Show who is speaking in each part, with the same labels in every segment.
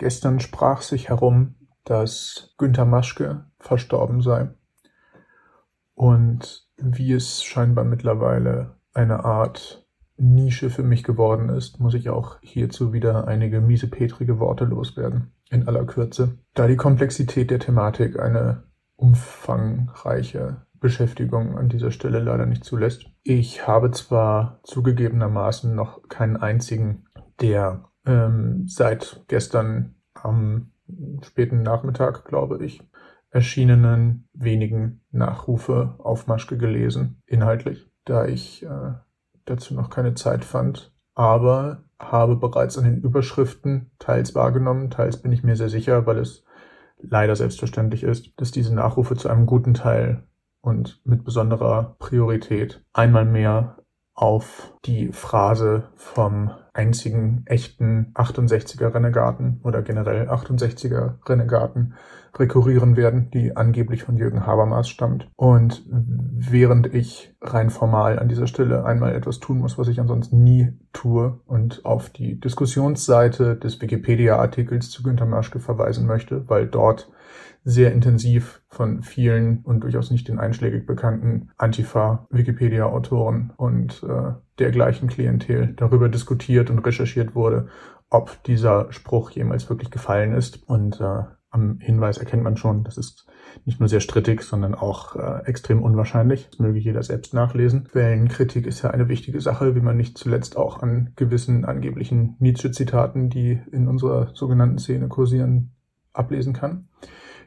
Speaker 1: Gestern sprach sich herum, dass Günter Maschke verstorben sei. Und wie es scheinbar mittlerweile eine Art Nische für mich geworden ist, muss ich auch hierzu wieder einige miesepetrige Worte loswerden. In aller Kürze. Da die Komplexität der Thematik eine umfangreiche Beschäftigung an dieser Stelle leider nicht zulässt. Ich habe zwar zugegebenermaßen noch keinen einzigen der ähm, seit gestern am späten Nachmittag, glaube ich, erschienenen wenigen Nachrufe auf Maschke gelesen, inhaltlich, da ich äh, dazu noch keine Zeit fand, aber habe bereits an den Überschriften teils wahrgenommen, teils bin ich mir sehr sicher, weil es leider selbstverständlich ist, dass diese Nachrufe zu einem guten Teil und mit besonderer Priorität einmal mehr auf die Phrase vom einzigen echten 68er Renegaten oder generell 68er Renegaten rekurrieren werden, die angeblich von Jürgen Habermas stammt. Und während ich rein formal an dieser Stelle einmal etwas tun muss, was ich ansonsten nie tue und auf die Diskussionsseite des Wikipedia-Artikels zu Günter Maschke verweisen möchte, weil dort sehr intensiv von vielen und durchaus nicht den einschlägig bekannten Antifa-Wikipedia-Autoren und äh, dergleichen Klientel darüber diskutiert und recherchiert wurde, ob dieser Spruch jemals wirklich gefallen ist. Und äh, am Hinweis erkennt man schon, das ist nicht nur sehr strittig, sondern auch äh, extrem unwahrscheinlich. Das möge jeder selbst nachlesen. Quellenkritik ist ja eine wichtige Sache, wie man nicht zuletzt auch an gewissen angeblichen Nietzsche-Zitaten, die in unserer sogenannten Szene kursieren, ablesen kann.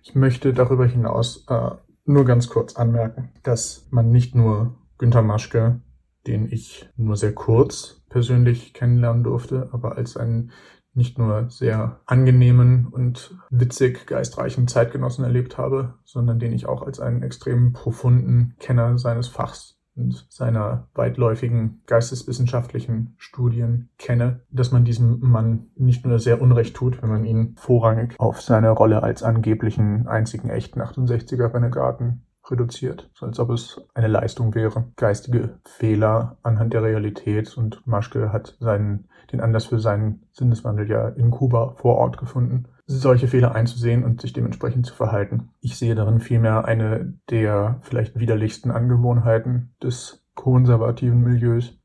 Speaker 1: Ich möchte darüber hinaus äh, nur ganz kurz anmerken, dass man nicht nur Günter Maschke, den ich nur sehr kurz persönlich kennenlernen durfte, aber als einen nicht nur sehr angenehmen und witzig geistreichen Zeitgenossen erlebt habe, sondern den ich auch als einen extrem profunden Kenner seines Fachs und seiner weitläufigen geisteswissenschaftlichen Studien kenne, dass man diesem Mann nicht nur sehr unrecht tut, wenn man ihn vorrangig auf seine Rolle als angeblichen einzigen echten 68er Renegaten reduziert, so als ob es eine Leistung wäre. Geistige Fehler anhand der Realität und Maschke hat seinen, den Anlass für seinen Sinneswandel ja in Kuba vor Ort gefunden, solche Fehler einzusehen und sich dementsprechend zu verhalten. Ich sehe darin vielmehr eine der vielleicht widerlichsten Angewohnheiten des konservativen Milieus,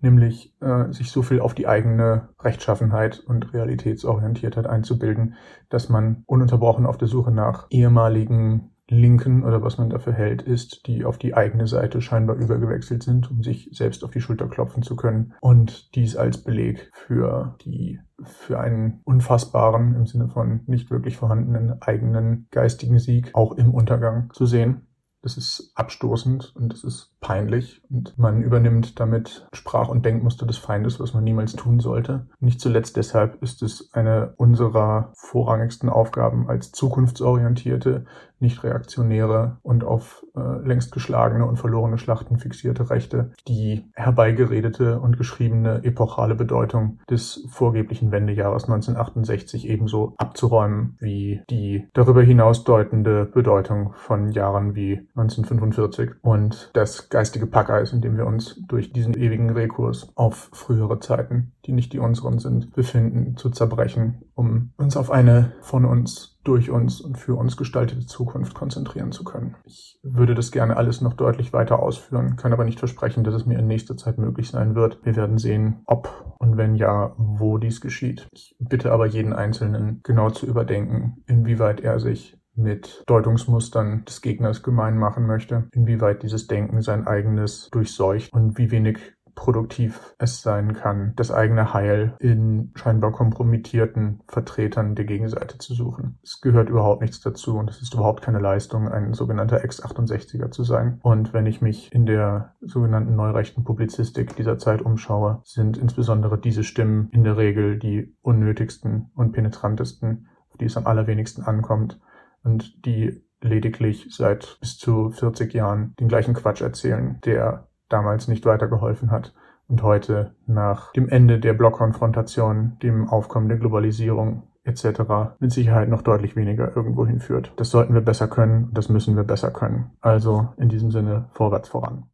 Speaker 1: nämlich äh, sich so viel auf die eigene Rechtschaffenheit und Realitätsorientiertheit einzubilden, dass man ununterbrochen auf der Suche nach ehemaligen Linken oder was man dafür hält, ist, die auf die eigene Seite scheinbar übergewechselt sind, um sich selbst auf die Schulter klopfen zu können und dies als Beleg für die für einen unfassbaren, im Sinne von nicht wirklich vorhandenen eigenen geistigen Sieg auch im Untergang zu sehen. Das ist abstoßend und das ist peinlich und man übernimmt damit Sprach- und Denkmuster des Feindes, was man niemals tun sollte. Nicht zuletzt deshalb ist es eine unserer vorrangigsten Aufgaben als zukunftsorientierte, nicht reaktionäre und auf äh, längst geschlagene und verlorene Schlachten fixierte Rechte, die herbeigeredete und geschriebene epochale Bedeutung des vorgeblichen Wendejahres 1968 ebenso abzuräumen wie die darüber hinaus deutende Bedeutung von Jahren wie 1945 und das geistige Packeis, in dem wir uns durch diesen ewigen Rekurs auf frühere Zeiten, die nicht die unseren sind, befinden, zu zerbrechen, um uns auf eine von uns, durch uns und für uns gestaltete Zukunft konzentrieren zu können. Ich würde das gerne alles noch deutlich weiter ausführen, kann aber nicht versprechen, dass es mir in nächster Zeit möglich sein wird. Wir werden sehen, ob und wenn ja, wo dies geschieht. Ich bitte aber jeden Einzelnen genau zu überdenken, inwieweit er sich mit Deutungsmustern des Gegners gemein machen möchte, inwieweit dieses Denken sein eigenes durchseucht und wie wenig produktiv es sein kann, das eigene Heil in scheinbar kompromittierten Vertretern der Gegenseite zu suchen. Es gehört überhaupt nichts dazu und es ist überhaupt keine Leistung, ein sogenannter Ex-68er zu sein. Und wenn ich mich in der sogenannten neurechten Publizistik dieser Zeit umschaue, sind insbesondere diese Stimmen in der Regel die unnötigsten und penetrantesten, auf die es am allerwenigsten ankommt und die lediglich seit bis zu 40 Jahren den gleichen Quatsch erzählen, der damals nicht weitergeholfen hat und heute nach dem Ende der Blockkonfrontation, dem Aufkommen der Globalisierung etc. mit Sicherheit noch deutlich weniger irgendwo hinführt. Das sollten wir besser können, das müssen wir besser können. Also in diesem Sinne vorwärts voran.